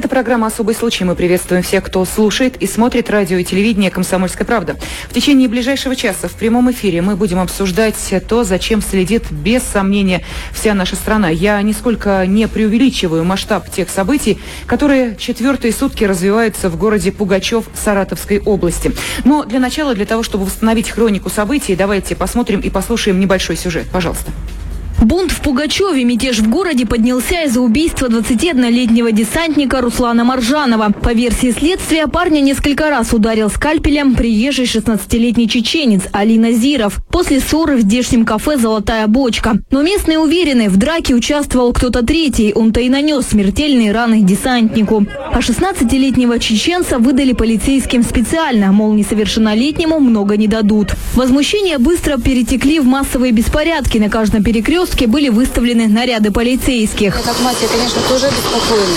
Это программа «Особый случай». Мы приветствуем всех, кто слушает и смотрит радио и телевидение «Комсомольская правда». В течение ближайшего часа в прямом эфире мы будем обсуждать то, зачем следит без сомнения вся наша страна. Я нисколько не преувеличиваю масштаб тех событий, которые четвертые сутки развиваются в городе Пугачев Саратовской области. Но для начала, для того, чтобы восстановить хронику событий, давайте посмотрим и послушаем небольшой сюжет. Пожалуйста. Бунт в Пугачеве, мятеж в городе поднялся из-за убийства 21-летнего десантника Руслана Маржанова. По версии следствия, парня несколько раз ударил скальпелем приезжий 16-летний чеченец Али Назиров. После ссоры в здешнем кафе «Золотая бочка». Но местные уверены, в драке участвовал кто-то третий. Он-то и нанес смертельные раны десантнику. А 16-летнего чеченца выдали полицейским специально, мол, несовершеннолетнему много не дадут. Возмущения быстро перетекли в массовые беспорядки на каждом перекрестке перекрестке были выставлены наряды полицейских. Я как мать, я, конечно, тоже обеспокоена.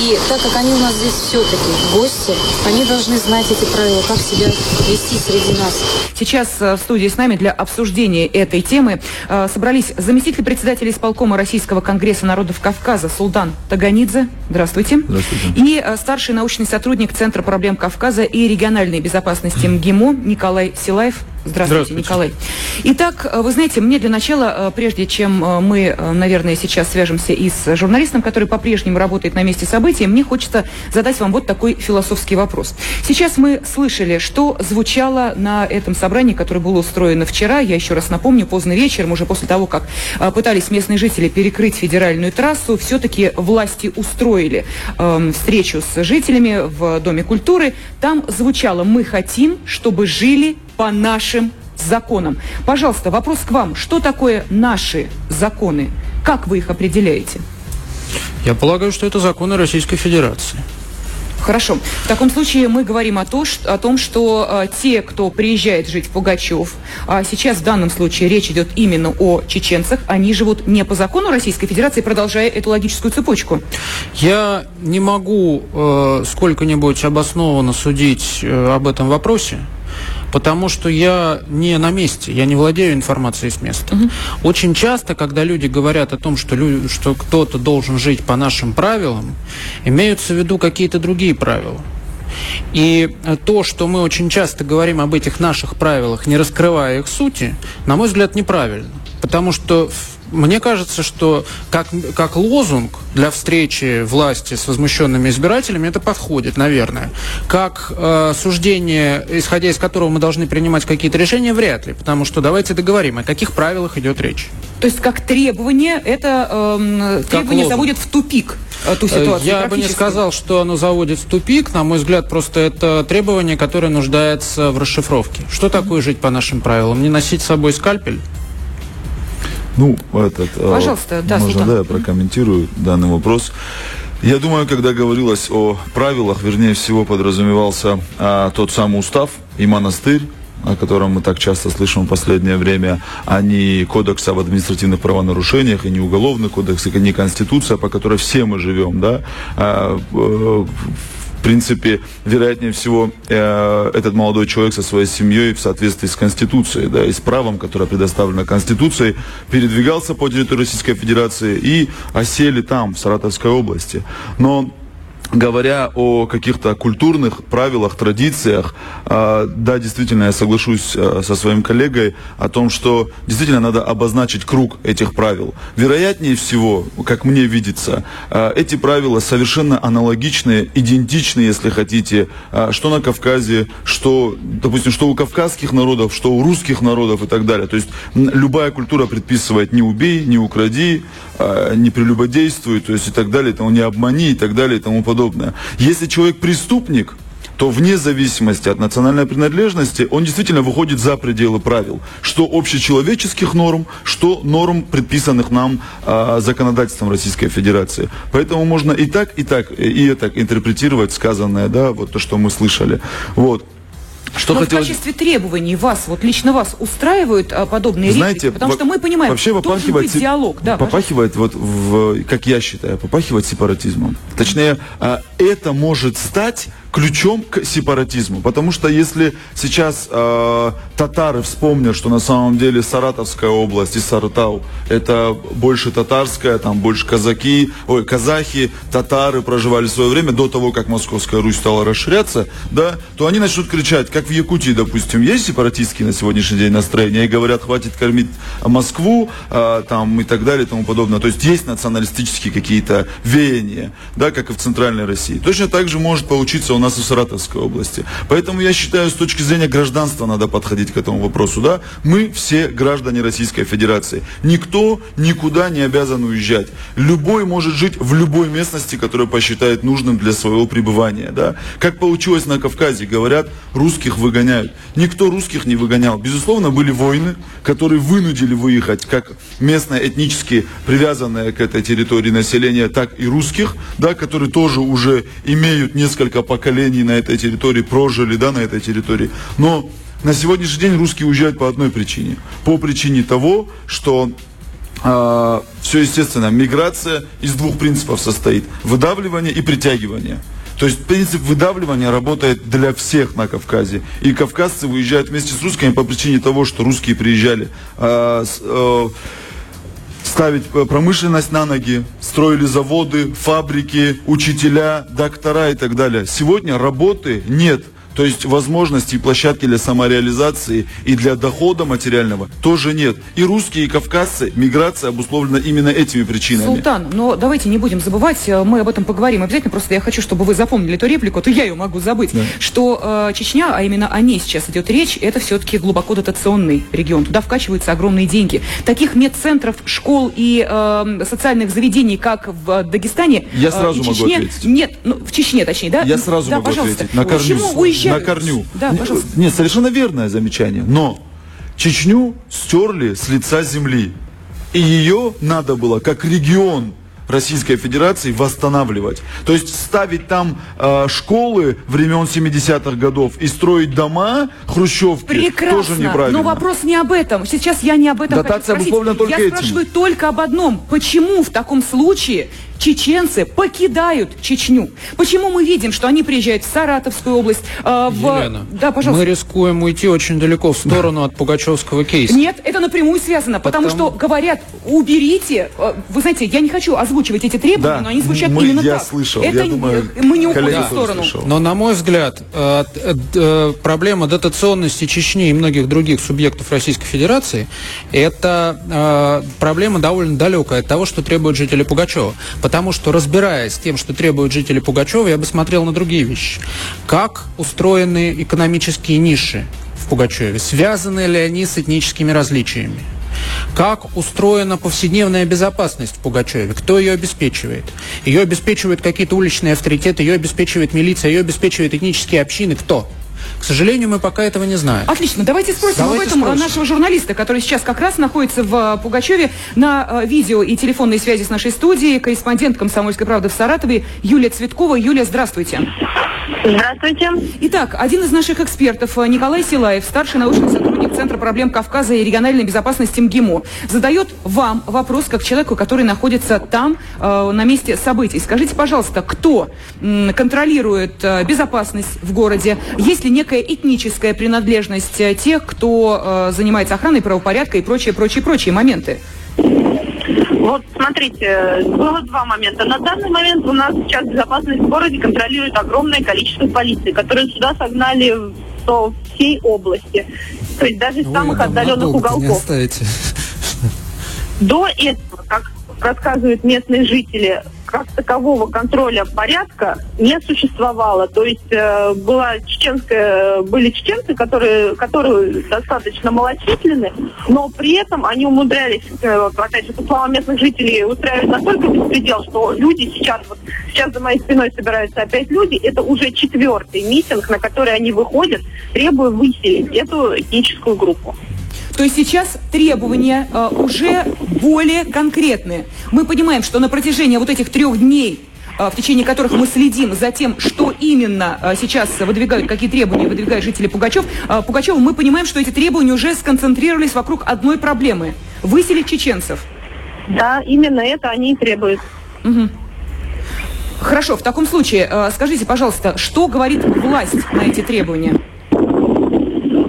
И так как они у нас здесь все-таки гости, они должны знать эти правила, как себя вести среди нас. Сейчас э, в студии с нами для обсуждения этой темы э, собрались заместитель председателя исполкома Российского конгресса народов Кавказа Султан Таганидзе. Здравствуйте. Здравствуйте. И э, старший научный сотрудник Центра проблем Кавказа и региональной безопасности МГИМО Николай Силаев. Здравствуйте, Здравствуйте, Николай. Итак, вы знаете, мне для начала, прежде чем мы, наверное, сейчас свяжемся и с журналистом, который по-прежнему работает на месте событий, мне хочется задать вам вот такой философский вопрос. Сейчас мы слышали, что звучало на этом собрании, которое было устроено вчера. Я еще раз напомню, поздно вечером, уже после того, как пытались местные жители перекрыть федеральную трассу, все-таки власти устроили э, встречу с жителями в Доме культуры. Там звучало «Мы хотим, чтобы жили по нашим законам. Пожалуйста, вопрос к вам. Что такое наши законы? Как вы их определяете? Я полагаю, что это законы Российской Федерации. Хорошо. В таком случае мы говорим о, то, что, о том, что э, те, кто приезжает жить в Пугачев, а сейчас в данном случае речь идет именно о чеченцах, они живут не по закону Российской Федерации, продолжая эту логическую цепочку. Я не могу э, сколько-нибудь обоснованно судить э, об этом вопросе потому что я не на месте, я не владею информацией с места. Угу. Очень часто, когда люди говорят о том, что, люди, что кто-то должен жить по нашим правилам, имеются в виду какие-то другие правила. И то, что мы очень часто говорим об этих наших правилах, не раскрывая их сути, на мой взгляд, неправильно. Потому что мне кажется, что как, как лозунг для встречи власти с возмущенными избирателями это подходит, наверное. Как э, суждение, исходя из которого мы должны принимать какие-то решения, вряд ли. Потому что давайте договорим, о каких правилах идет речь. То есть как требование, это э, требование заводит в тупик э, ту ситуацию? Я бы не сказал, что оно заводит в тупик. На мой взгляд, просто это требование, которое нуждается в расшифровке. Что такое жить по нашим правилам? Не носить с собой скальпель? Ну, этот, э, Пожалуйста, да, можно, да, я прокомментирую данный вопрос. Я думаю, когда говорилось о правилах, вернее всего подразумевался а, тот самый устав и монастырь, о котором мы так часто слышим в последнее время, а не кодекс об административных правонарушениях, и не уголовный кодекс, и не конституция, по которой все мы живем, да, а, э, в принципе, вероятнее всего, э, этот молодой человек со своей семьей в соответствии с Конституцией, да, и с правом, которое предоставлено Конституцией, передвигался по территории Российской Федерации и осели там, в Саратовской области. Но говоря о каких-то культурных правилах, традициях, э, да, действительно, я соглашусь э, со своим коллегой о том, что действительно надо обозначить круг этих правил. Вероятнее всего, как мне видится, э, эти правила совершенно аналогичны, идентичны, если хотите, э, что на Кавказе, что, допустим, что у кавказских народов, что у русских народов и так далее. То есть любая культура предписывает не убей, не укради, не прелюбодействуй, то есть и так далее, не обмани и так далее и тому подобное подобное. Если человек преступник, то вне зависимости от национальной принадлежности он действительно выходит за пределы правил, что общечеловеческих норм, что норм, предписанных нам э, законодательством Российской Федерации. Поэтому можно и так, и так, и так интерпретировать сказанное, да, вот то, что мы слышали. Вот. Что Но хотелось... в качестве требований вас, вот лично вас устраивают а, подобные Знаете, реплики? Потому что мы понимаем, вообще попахивает, быть диалог. Да, попахивает, вот в, как я считаю, попахивает сепаратизмом. Точнее, а, это может стать ключом к сепаратизму. Потому что если сейчас э, татары вспомнят, что на самом деле Саратовская область и Саратау это больше татарская, там больше казаки, ой, казахи, татары проживали в свое время до того, как Московская Русь стала расширяться, да, то они начнут кричать, как в Якутии, допустим, есть сепаратистские на сегодняшний день настроения и говорят, хватит кормить Москву, э, там и так далее и тому подобное. То есть есть националистические какие-то веяния, да, как и в Центральной России. Точно так же может получиться у нас и в Саратовской области. Поэтому я считаю, с точки зрения гражданства надо подходить к этому вопросу. Да? Мы все граждане Российской Федерации. Никто никуда не обязан уезжать. Любой может жить в любой местности, которую посчитает нужным для своего пребывания. Да? Как получилось на Кавказе, говорят, русских выгоняют. Никто русских не выгонял. Безусловно, были войны, которые вынудили выехать как местное этнически привязанное к этой территории население, так и русских, да, которые тоже уже имеют несколько поколений на этой территории, прожили да, на этой территории. Но на сегодняшний день русские уезжают по одной причине. По причине того, что э, все естественно, миграция из двух принципов состоит. Выдавливание и притягивание. То есть принцип выдавливания работает для всех на Кавказе. И кавказцы выезжают вместе с русскими по причине того, что русские приезжали э, с, э, ставить промышленность на ноги, строили заводы, фабрики, учителя, доктора и так далее. Сегодня работы нет. То есть возможностей и площадки для самореализации и для дохода материального тоже нет. И русские, и кавказцы, миграция обусловлена именно этими причинами. Султан, но давайте не будем забывать, э, мы об этом поговорим обязательно, просто я хочу, чтобы вы запомнили эту реплику, а то я ее могу забыть, да. что э, Чечня, а именно о ней сейчас идет речь, это все-таки глубоко дотационный регион. Туда вкачиваются огромные деньги. Таких медцентров, школ и э, социальных заведений, как в Дагестане я э, сразу и могу Чечне, ответить. нет, ну, в Чечне точнее, да? Я сразу да, могу пожалуйста. ответить. На. Почему на корню. Да, пожалуйста. Нет, совершенно верное замечание. Но Чечню стерли с лица земли. И ее надо было, как регион Российской Федерации восстанавливать. То есть ставить там э, школы времен 70-х годов и строить дома, хрущевки, Прекрасно, тоже неправильно. но вопрос не об этом. Сейчас я не об этом Дотация хочу спросить. только Я этим. спрашиваю только об одном. Почему в таком случае чеченцы покидают Чечню? Почему мы видим, что они приезжают в Саратовскую область, э, в... Елена, да, пожалуйста. мы рискуем уйти очень далеко в сторону от Пугачевского кейса. Нет, это напрямую связано, потому, Потому- что говорят, уберите. э, Вы знаете, я не хочу озвучивать эти требования, Да, но они звучат мы- именно я так. слышал, это я думаю, мы не уходим в сторону. слышал. Но, на мой взгляд, э, э, э, проблема дотационности Чечни и многих других субъектов Российской Федерации – это э, проблема довольно далекая от того, что требуют жители Пугачева. Потому что, разбираясь с тем, что требуют жители Пугачева, я бы смотрел на другие вещи. Как устроены экономические ниши в Пугачеве? Связаны ли они с этническими различиями? Как устроена повседневная безопасность в Пугачеве? Кто ее обеспечивает? Ее обеспечивают какие-то уличные авторитеты, ее обеспечивает милиция, ее обеспечивают этнические общины. Кто? К сожалению, мы пока этого не знаем. Отлично, давайте спросим Давайте об этом спросим. нашего журналиста, который сейчас как раз находится в э, Пугачеве на э, видео и телефонной связи с нашей студией, корреспондент «Комсомольской правды» в Саратове Юлия Цветкова. Юлия, здравствуйте. Здравствуйте. Итак, один из наших экспертов, э, Николай Силаев, старший научный сотрудник Центра проблем Кавказа и региональной безопасности МГИМО, задает вам вопрос как человеку, который находится там, э, на месте событий. Скажите, пожалуйста, кто м, контролирует э, безопасность в городе? Есть ли некая этническая принадлежность э, тех, кто э, занимается охраной правопорядка и прочие, прочие, прочие моменты? Вот смотрите, было два момента. На данный момент у нас сейчас безопасность в городе контролирует огромное количество полиции, которые сюда согнали со всей области. То есть даже из самых отдаленных уголков. До этого, как рассказывают местные жители, как такового контроля порядка не существовало. То есть э, была чеченская, были чеченцы, которые, которые достаточно малочисленны, но при этом они умудрялись, э, опять же, по словам местных жителей, устраивать настолько беспредел, что люди сейчас, вот сейчас за моей спиной собираются опять люди, это уже четвертый митинг, на который они выходят, требуя выселить эту этническую группу. То есть сейчас требования э, уже более конкретные. Мы понимаем, что на протяжении вот этих трех дней э, в течение которых мы следим за тем, что именно э, сейчас выдвигают, какие требования выдвигают жители Пугачев, э, Пугачева, мы понимаем, что эти требования уже сконцентрировались вокруг одной проблемы – выселить чеченцев. Да, именно это они и требуют. Хорошо, в таком случае, скажите, пожалуйста, что говорит власть на эти требования?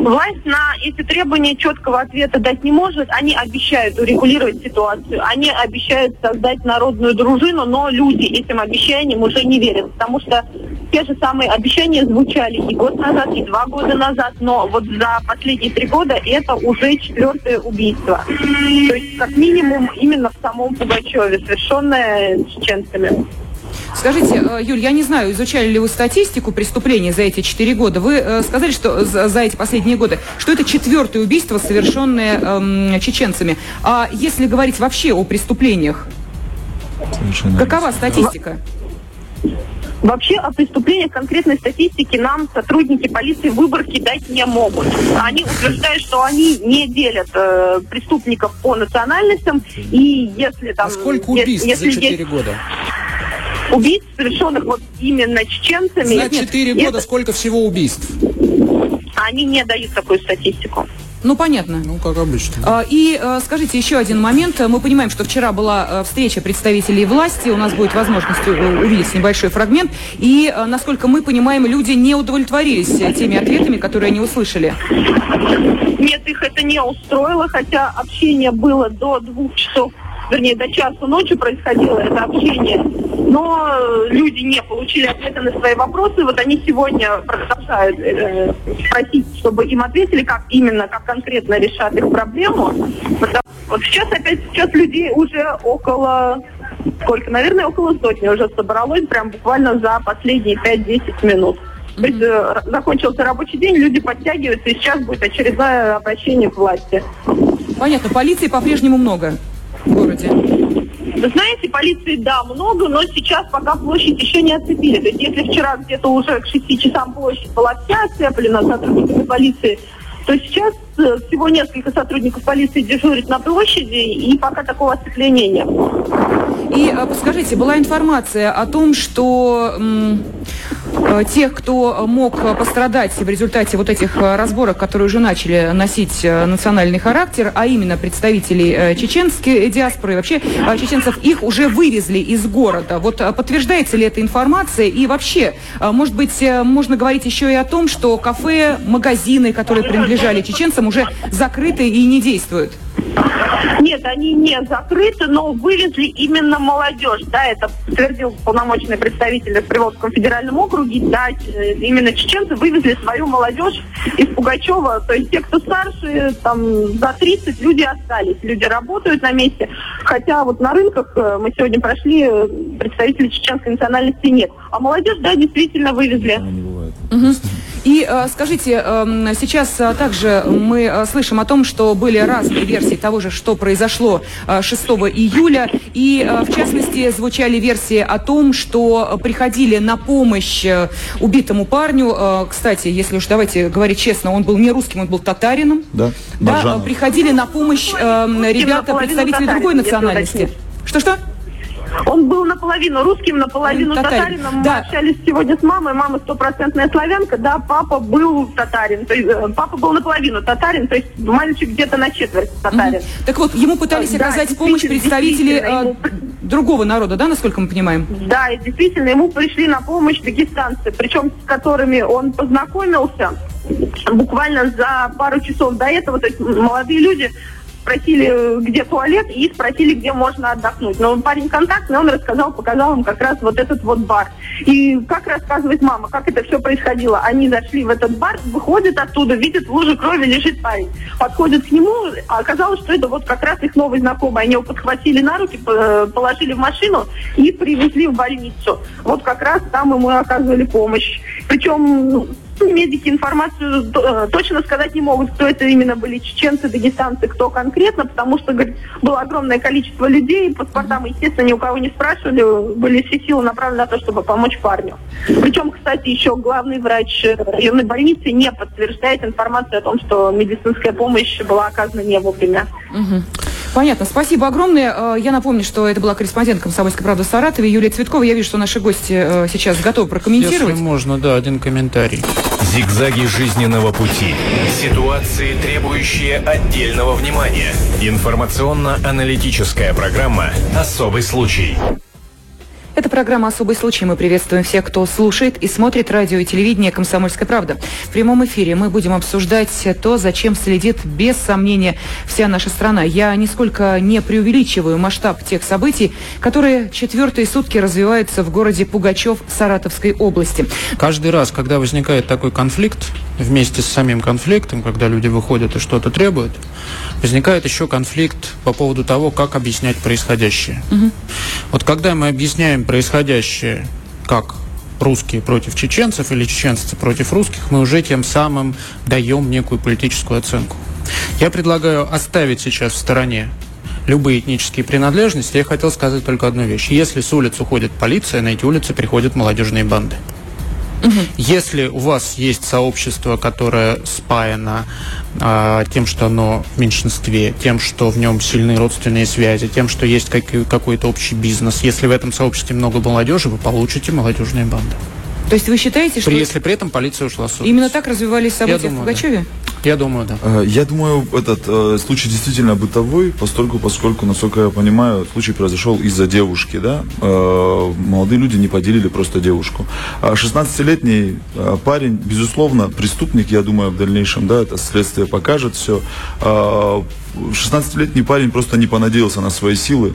Власть на эти требования четкого ответа дать не может. Они обещают урегулировать ситуацию, они обещают создать народную дружину, но люди этим обещаниям уже не верят, потому что те же самые обещания звучали и год назад, и два года назад, но вот за последние три года это уже четвертое убийство. То есть, как минимум, именно в самом Пугачеве, совершенное чеченцами. Скажите, э, Юль, я не знаю, изучали ли вы статистику преступлений за эти четыре года. Вы э, сказали, что за, за эти последние годы, что это четвертое убийство, совершенное эм, чеченцами. А если говорить вообще о преступлениях, Совершенно какова статистика? Вообще о преступлениях конкретной статистики нам сотрудники полиции выборки дать не могут. Они утверждают, что они не делят э, преступников по национальностям. И если там... А сколько убийств если, за 4 есть... года? Убийств, совершенных вот именно чеченцами. За четыре года сколько всего убийств? Они не дают такую статистику. Ну, понятно. Ну, как обычно. А, и а, скажите еще один момент. Мы понимаем, что вчера была а, встреча представителей власти. У нас будет возможность э, увидеть небольшой фрагмент. И, насколько мы понимаем, люди не удовлетворились теми ответами, которые они услышали. Нет, их это не устроило, хотя общение было до двух часов вернее, до часу ночи происходило это общение, но люди не получили ответа на свои вопросы. Вот они сегодня продолжают э, просить, чтобы им ответили, как именно, как конкретно решат их проблему. Вот сейчас опять, сейчас людей уже около, сколько, наверное, около сотни уже собралось, прям буквально за последние 5-10 минут. То есть э, закончился рабочий день, люди подтягиваются, и сейчас будет очередное обращение к власти. Понятно, полиции по-прежнему много в городе? Вы знаете, полиции, да, много, но сейчас пока площадь еще не оцепили. То есть если вчера где-то уже к 6 часам площадь была вся оцеплена сотрудниками полиции, то сейчас э, всего несколько сотрудников полиции дежурит на площади, и пока такого оцепления нет. И э, подскажите, была информация о том, что тех, кто мог пострадать в результате вот этих э, разборок, которые уже начали носить э, национальный характер, а именно представителей чеченской диаспоры вообще чеченцев, их уже вывезли из города. Вот подтверждается ли эта информация? И вообще, может быть, можно говорить еще и о том, что кафе, магазины, которые принадлежали чеченцам, уже закрыты и не действуют? Нет, они не закрыты, но вывезли именно молодежь. Да, это подтвердил полномочный представитель в Приволжском федеральном округе. Да, э, именно чеченцы вывезли свою молодежь из Пугачева. То есть те, кто старше, там за 30 люди остались. Люди работают на месте. Хотя вот на рынках э, мы сегодня прошли, э, представителей чеченской национальности нет. А молодежь, да, действительно вывезли. Угу. И э, скажите, эм, сейчас э, также мы э, слышим о том, что были разные версии того же, что произошло 6 июля. И в частности звучали версии о том, что приходили на помощь убитому парню. Кстати, если уж давайте говорить честно, он был не русским, он был татарином. Да, да приходили на помощь ребята, представители другой национальности. Что-что? Он был наполовину русским, наполовину татарин. татарином. Да. Мы общались сегодня с мамой. Мама стопроцентная славянка. Да, папа был татарин. То есть э, папа был наполовину татарин, то есть мальчик где-то на четверть татарин. Угу. Так вот, ему пытались оказать помощь представители э, ему... другого народа, да, насколько мы понимаем? Да, и действительно, ему пришли на помощь дагестанцы, причем с которыми он познакомился буквально за пару часов до этого, то есть молодые люди спросили, где туалет, и спросили, где можно отдохнуть. Но парень контактный, он рассказал, показал им как раз вот этот вот бар. И как рассказывает мама, как это все происходило. Они зашли в этот бар, выходят оттуда, видят, в луже крови лежит парень. Подходят к нему, а оказалось, что это вот как раз их новый знакомый. Они его подхватили на руки, положили в машину и привезли в больницу. Вот как раз там ему оказывали помощь. Причем ну, медики информацию э, точно сказать не могут, кто это именно были чеченцы, дагестанцы, кто конкретно, потому что говорит, было огромное количество людей, паспорта мы, естественно, ни у кого не спрашивали, были все силы направлены на то, чтобы помочь парню. Причем, кстати, еще главный врач районной больницы не подтверждает информацию о том, что медицинская помощь была оказана не вовремя. Угу. Понятно. Спасибо огромное. Э, я напомню, что это была корреспондент «Комсомольской правды» в Саратове Юлия Цветкова. Я вижу, что наши гости э, сейчас готовы прокомментировать. Если можно, да, один комментарий. Зигзаги жизненного пути. Ситуации, требующие отдельного внимания. Информационно-аналитическая программа «Особый случай». Это программа «Особый случай». Мы приветствуем всех, кто слушает и смотрит радио и телевидение «Комсомольская правда». В прямом эфире мы будем обсуждать то, зачем следит, без сомнения, вся наша страна. Я нисколько не преувеличиваю масштаб тех событий, которые четвертые сутки развиваются в городе Пугачев Саратовской области. Каждый раз, когда возникает такой конфликт, вместе с самим конфликтом, когда люди выходят и что-то требуют, возникает еще конфликт по поводу того, как объяснять происходящее. Угу. Вот когда мы объясняем происходящее как русские против чеченцев или чеченцы против русских, мы уже тем самым даем некую политическую оценку. Я предлагаю оставить сейчас в стороне любые этнические принадлежности. Я хотел сказать только одну вещь. Если с улиц уходит полиция, на эти улицы приходят молодежные банды. Угу. Если у вас есть сообщество, которое спаяно э, тем, что оно в меньшинстве, тем, что в нем сильные родственные связи, тем, что есть как, какой-то общий бизнес, если в этом сообществе много молодежи, вы получите молодежные банды. То есть вы считаете, что... При, если при этом полиция ушла с улицы. Именно так развивались события думаю, в Пугачеве? Да. Я думаю, да. Э, я думаю, этот э, случай действительно бытовой, поскольку, поскольку, насколько я понимаю, случай произошел из-за девушки, да. Э, молодые люди не поделили просто девушку. 16-летний а парень, безусловно, преступник, я думаю, в дальнейшем, да, это следствие покажет все. 16-летний парень просто не понадеялся на свои силы,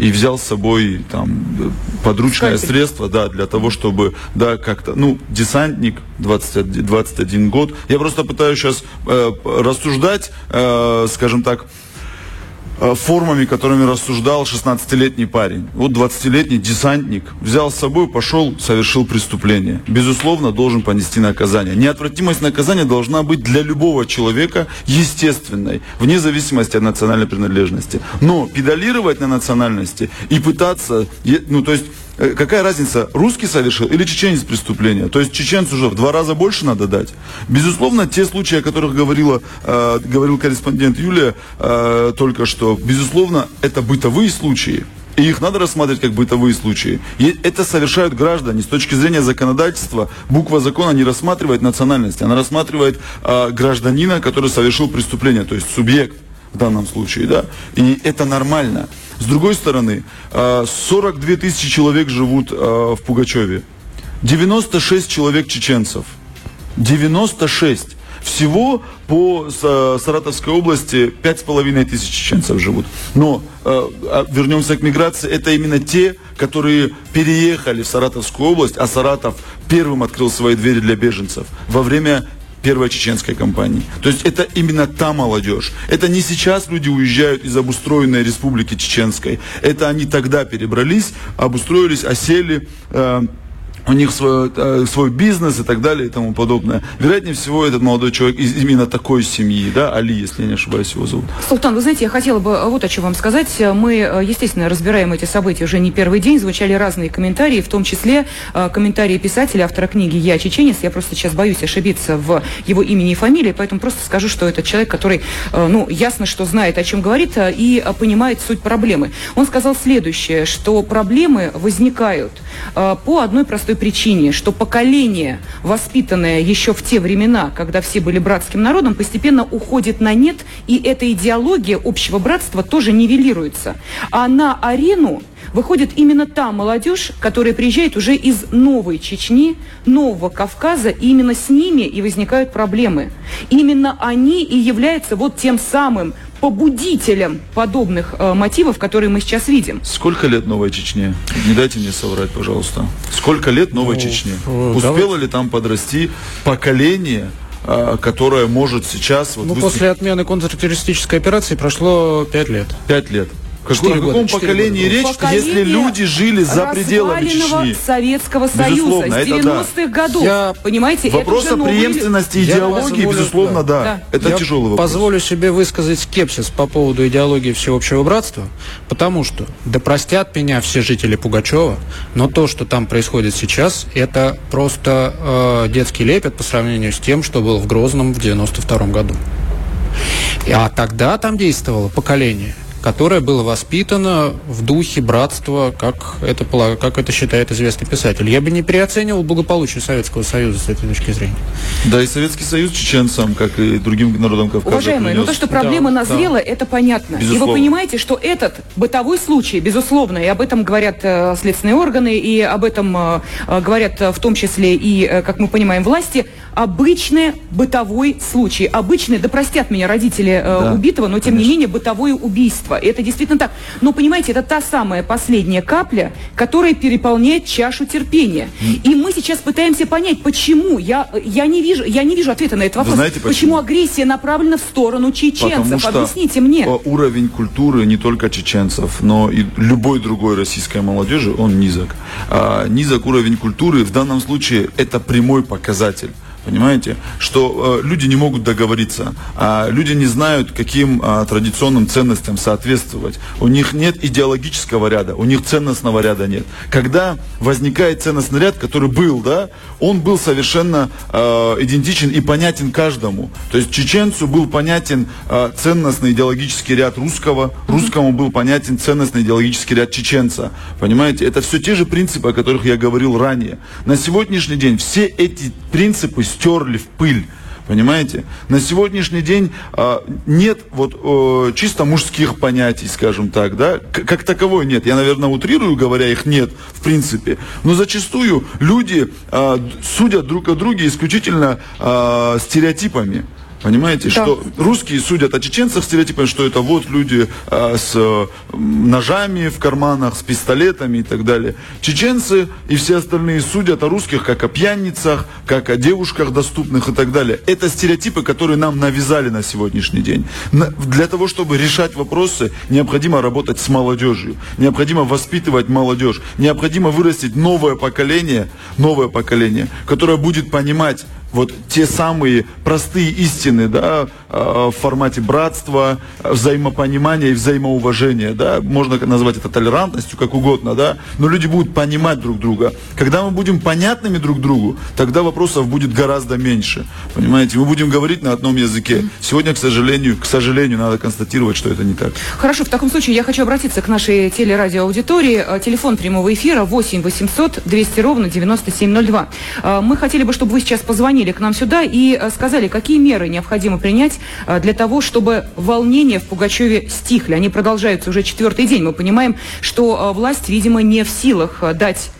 и взял с собой там подручное Скальпель. средство, да, для того, чтобы, да, как-то, ну, десантник, 21, 21 год. Я просто пытаюсь сейчас э, рассуждать, э, скажем так, формами, которыми рассуждал 16-летний парень. Вот 20-летний десантник взял с собой, пошел, совершил преступление. Безусловно, должен понести наказание. Неотвратимость наказания должна быть для любого человека естественной, вне зависимости от национальной принадлежности. Но педалировать на национальности и пытаться, ну то есть Э, какая разница, русский совершил или чеченец преступление? То есть чеченцу уже в два раза больше надо дать. Безусловно, те случаи, о которых говорила, э, говорил корреспондент Юлия э, только что, безусловно, это бытовые случаи. И их надо рассматривать как бытовые случаи. И это совершают граждане. С точки зрения законодательства, буква закона не рассматривает национальность, она рассматривает э, гражданина, который совершил преступление, то есть субъект в данном случае. Да? И это нормально. С другой стороны, 42 э, тысячи человек живут э, в Пугачеве. 96 человек чеченцев. 96. Всего по Саратовской области 5,5 тысяч чеченцев живут. Но э, а, вернемся к миграции. Это именно те, которые переехали в Саратовскую область, а Саратов первым открыл свои двери для беженцев во время первой чеченской компании. То есть это именно та молодежь. Это не сейчас люди уезжают из обустроенной республики чеченской. Это они тогда перебрались, обустроились, осели, э, у них свой, э, свой бизнес и так далее и тому подобное. Вероятнее всего, этот молодой человек из именно такой семьи, да, Али, если я не ошибаюсь, его зовут. Султан, вы знаете, я хотела бы э, вот о чем вам сказать. Мы, э, естественно, разбираем эти события уже не первый день, звучали разные комментарии, в том числе комментарии писателя, автора книги «Я чеченец». Я просто сейчас боюсь ошибиться в его имени и фамилии, поэтому просто скажу, что это человек, который, ну, ясно, что знает, о чем говорит и понимает суть проблемы. Он сказал следующее, что проблемы возникают по одной простой причине, что поколение, воспитанное еще в те времена, когда все были братским народом, постепенно уходит на нет, и эта идеология общего братства тоже нивелируется. А на арену выходит именно та молодежь, которая приезжает уже из новой Чечни, нового Кавказа, и именно с ними и возникают проблемы. Именно они и являются вот тем самым побудителем подобных э, мотивов, которые мы сейчас видим. Сколько лет Новой Чечне? Не дайте мне соврать, пожалуйста. Сколько лет Новой ну, Чечне? Э, Успело давай. ли там подрасти поколение, э, которое может сейчас... Вот, ну, выступить... после отмены контртеррористической операции прошло пять лет. Пять лет. Какой, о каком поколении года. речь, Поколение если люди жили за пределами Чечни? Советского Союза с 90-х да. годов. Я... Понимаете, Вопрос это о преемственности новые... идеологии, позволю, безусловно, да. да. Это Я тяжелый вопрос. позволю себе высказать скепсис по поводу идеологии всеобщего братства, потому что, да простят меня все жители Пугачева, но то, что там происходит сейчас, это просто э, детский лепет по сравнению с тем, что было в Грозном в 92 году. А тогда там действовало поколение – которое было воспитано в духе братства, как это, как это считает известный писатель. Я бы не переоценивал благополучие Советского Союза с этой точки зрения. Да, и Советский Союз чеченцам, как и другим народам Кавказа. Уважаемые, ну то, что проблема да, назрела, да. это понятно. Безусловно. И вы понимаете, что этот бытовой случай, безусловно, и об этом говорят э, следственные органы, и об этом э, э говорят э, в том числе и, э, как мы понимаем, власти, обычный бытовой случай. Обычный, да простят меня родители э, да, убитого, но тем конечно. не менее бытовое убийство. Это действительно так. Но понимаете, это та самая последняя капля, которая переполняет чашу терпения. Mm. И мы сейчас пытаемся понять, почему. Я, я, не, вижу, я не вижу ответа на этот вопрос. Вы знаете, почему? почему агрессия направлена в сторону чеченцев? Потому что Объясните мне. Уровень культуры не только чеченцев, но и любой другой российской молодежи, он низок. А, низок уровень культуры в данном случае это прямой показатель. Понимаете, что э, люди не могут договориться, а люди не знают, каким э, традиционным ценностям соответствовать. У них нет идеологического ряда, у них ценностного ряда нет. Когда возникает ценностный ряд, который был, да, он был совершенно э, идентичен и понятен каждому. То есть чеченцу был понятен э, ценностный идеологический ряд русского, русскому был понятен ценностный идеологический ряд чеченца. Понимаете, это все те же принципы, о которых я говорил ранее. На сегодняшний день все эти принципы стерли в пыль. Понимаете? На сегодняшний день а, нет вот э, чисто мужских понятий, скажем так, да, К- как таковой нет. Я, наверное, утрирую, говоря, их нет, в принципе. Но зачастую люди а, судят друг о друге исключительно а, стереотипами. Понимаете, да. что русские судят о чеченцах стереотипами, что это вот люди а, с а, ножами в карманах, с пистолетами и так далее. Чеченцы и все остальные судят о русских как о пьяницах, как о девушках доступных и так далее. Это стереотипы, которые нам навязали на сегодняшний день. На, для того, чтобы решать вопросы, необходимо работать с молодежью, необходимо воспитывать молодежь, необходимо вырастить новое поколение, новое поколение, которое будет понимать вот те самые простые истины, да, в формате братства, взаимопонимания и взаимоуважения, да, можно назвать это толерантностью, как угодно, да, но люди будут понимать друг друга. Когда мы будем понятными друг другу, тогда вопросов будет гораздо меньше, понимаете, мы будем говорить на одном языке. Сегодня, к сожалению, к сожалению, надо констатировать, что это не так. Хорошо, в таком случае я хочу обратиться к нашей телерадиоаудитории. Э, телефон прямого эфира 8 800 200 ровно 9702. Э, мы хотели бы, чтобы вы сейчас позвонили к нам сюда и э, сказали, какие меры необходимо принять э, для того, чтобы волнения в Пугачеве стихли. Они продолжаются уже четвертый день. Мы понимаем, что э, власть, видимо, не в силах дать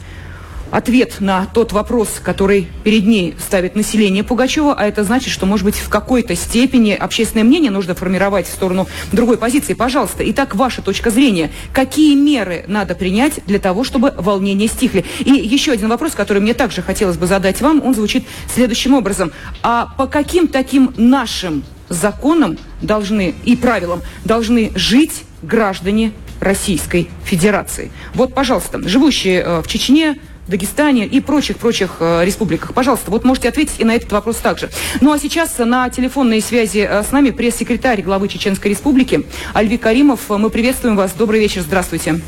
ответ на тот вопрос, который перед ней ставит население Пугачева, а это значит, что, может быть, в какой-то степени общественное мнение нужно формировать в сторону другой позиции. Пожалуйста, итак, ваша точка зрения. Какие меры надо принять для того, чтобы волнения стихли? И еще один вопрос, который мне также хотелось бы задать вам, он звучит следующим образом. А по каким таким нашим законам должны и правилам должны жить граждане Российской Федерации? Вот, пожалуйста, живущие э, в Чечне, Дагестане и прочих-прочих э, республиках. Пожалуйста, вот можете ответить и на этот вопрос также. Ну а сейчас на телефонной связи э, с нами пресс-секретарь главы Чеченской Республики Альви Каримов. Мы приветствуем вас. Добрый вечер. Здравствуйте.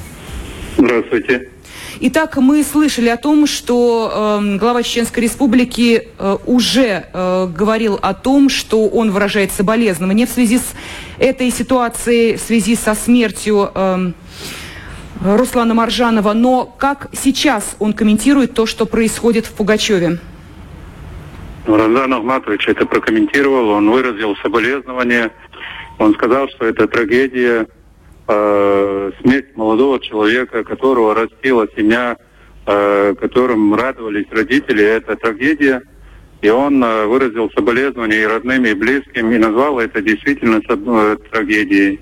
Здравствуйте. Итак, мы слышали о том, что э, глава Чеченской Республики э, уже э, говорил о том, что он выражает соболезнования в связи с этой ситуацией, в связи со смертью э, Руслана Маржанова, но как сейчас он комментирует то, что происходит в Пугачеве? Ну, Рамзан Ахматович это прокомментировал, он выразил соболезнования, он сказал, что это трагедия, э, смерть молодого человека, которого растила семья, э, которым радовались родители, это трагедия. И он э, выразил соболезнования и родным, и близким, и назвал это действительно э, трагедией.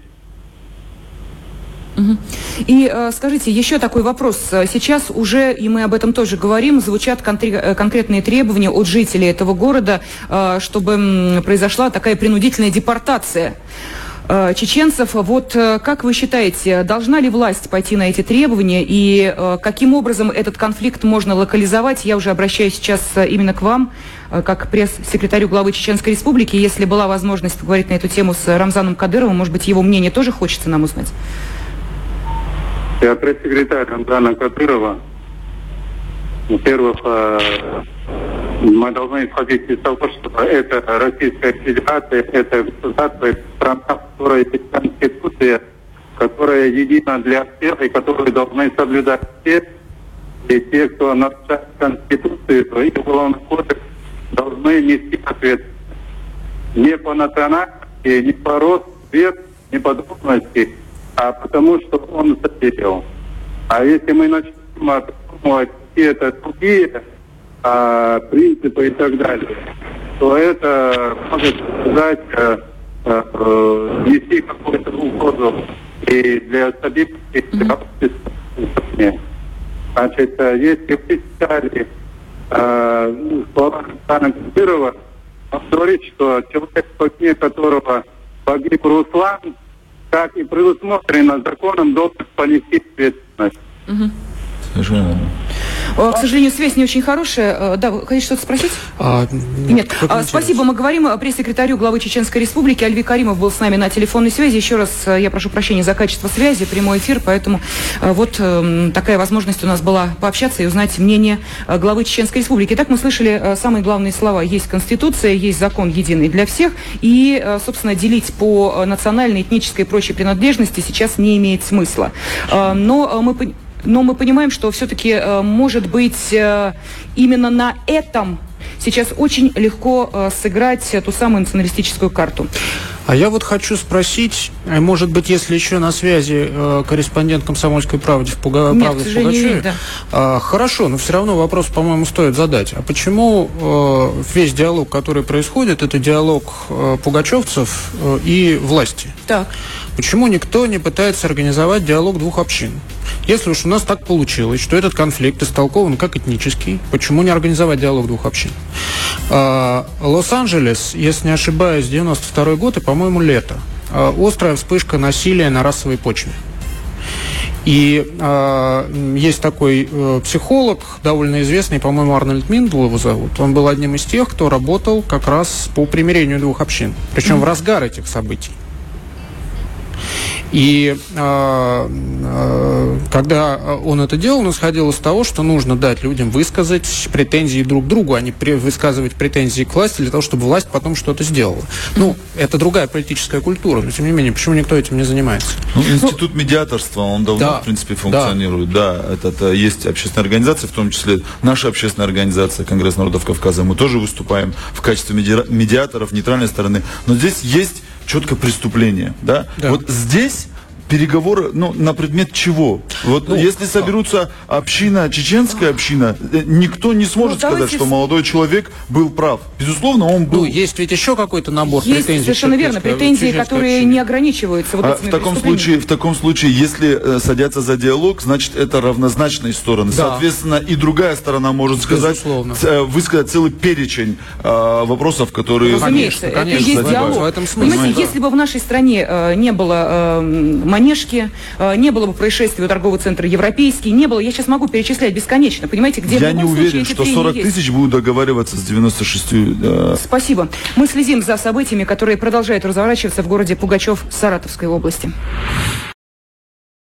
И э, скажите, еще такой вопрос. Сейчас уже, и мы об этом тоже говорим, звучат э, конкретные требования от жителей этого города, чтобы произошла такая принудительная депортация чеченцев. Вот как вы считаете, должна ли власть пойти на эти требования и каким образом этот конфликт можно локализовать? Я уже обращаюсь сейчас именно к вам, как пресс-секретарю главы Чеченской Республики. Если была возможность поговорить на эту тему с Рамзаном Кадыровым, может быть, его мнение тоже хочется нам узнать? Я пресс-секретарь Рамзана Кадырова. Во-первых, э, мы должны исходить из того, что это Российская Федерация, это государство, это страна, в которой есть Конституция, которая едина для всех и которую должны соблюдать все. И те, кто нарушает Конституцию, и Уголовный кодекс, должны нести ответственность. Не по национальности, не по росту, цвет, не по должности, а потому что он захотел. А если мы начнем придумывать какие-то другие а, принципы и так далее, то это может сказать э, э, нести какую-то угрозу и для стабильности для общества. Значит, э, если вы читали э, ну, слова Александра Кадырова, он говорит, что человек, по вине которого погиб Руслан, как и предусмотрено законом, должен понести ответственность. Совершенно верно. Э, К сожалению, связь не очень хорошая. Э, Да, вы хотите что-то спросить? А, Нет. А, прокомментировать. Спасибо. Мы говорим э, пресс-секретарю главы Чеченской Республики. Альви Каримов был с нами на телефонной связи. Еще раз э, я прошу прощения за качество связи, прямой эфир, поэтому э, вот э, такая возможность у нас была пообщаться и узнать мнение э, главы Чеченской Республики. Итак, мы слышали э, самые главные слова. Есть Конституция, есть закон единый для всех. И, э, собственно, делить по э, национальной, этнической и прочей принадлежности сейчас не имеет смысла. Э, Но э, мы но мы понимаем, что все-таки, может быть, э, именно на этом сейчас очень легко э, сыграть ту самую националистическую карту. А я вот хочу спросить, э, может быть, если еще на связи э, корреспондент «Комсомольской правды» в, Пуга... Нет, правды в Пугачеве? да. А, хорошо, но все равно вопрос, по-моему, стоит задать. А почему э, весь диалог, который происходит, это диалог э, пугачевцев э, и власти? Так. Почему никто не пытается организовать диалог двух общин? Если уж у нас так получилось, что этот конфликт истолкован как этнический, почему не организовать диалог двух общин? А, Лос-Анджелес, если не ошибаюсь, 92 год и, по-моему, лето. А, Острая вспышка насилия на расовой почве. И э, есть такой э, психолог, довольно известный, по-моему, Арнольд Миндл его зовут. Он был одним из тех, кто работал как раз по примирению двух общин. Причем в разгар этих событий. И э, э, когда он это делал, он исходил из того, что нужно дать людям высказать претензии друг к другу, а не высказывать претензии к власти для того, чтобы власть потом что-то сделала. Ну, это другая политическая культура, но тем не менее, почему никто этим не занимается? Ну, институт медиаторства, он давно, Да. в принципе, функционирует. Да, это, это есть общественная организация, в том числе наша общественная организация Конгресс народов Кавказа. Мы тоже выступаем в качестве медиа- медиаторов нейтральной стороны. Но здесь есть четко преступление. Да? Да. Вот здесь переговоры, ну, на предмет чего? Вот Ну, если соберутся община, чеченская община, э, никто не сможет Ну, сказать, что молодой человек был прав. Безусловно, он был. Ну, есть ведь еще какой-то набор Есть претензий. совершенно верно претензии, которые общины. не ограничиваются вот А в таком случае, в таком случае, если э, садятся за диалог, значит это равнозначные стороны. Да. Соответственно, и другая сторона может сказать, Безусловно. э, высказать целый перечень э, вопросов, которые. Разумеется, Конечно, это конечно, есть диалог. в этом смысле, Понимаете, да. если бы в нашей стране э, не было э, манежки, э, не было бы происшествия у торгового центра Европейский, не было, я сейчас могу перечислять бесконечно, понимаете, где Я не уверен, что трения 40 есть. тысяч будут договариваться с 96. э, Спасибо. Мы следим за событиями, которые продолжают разворачиваться в городе Пугачев Саратовской области.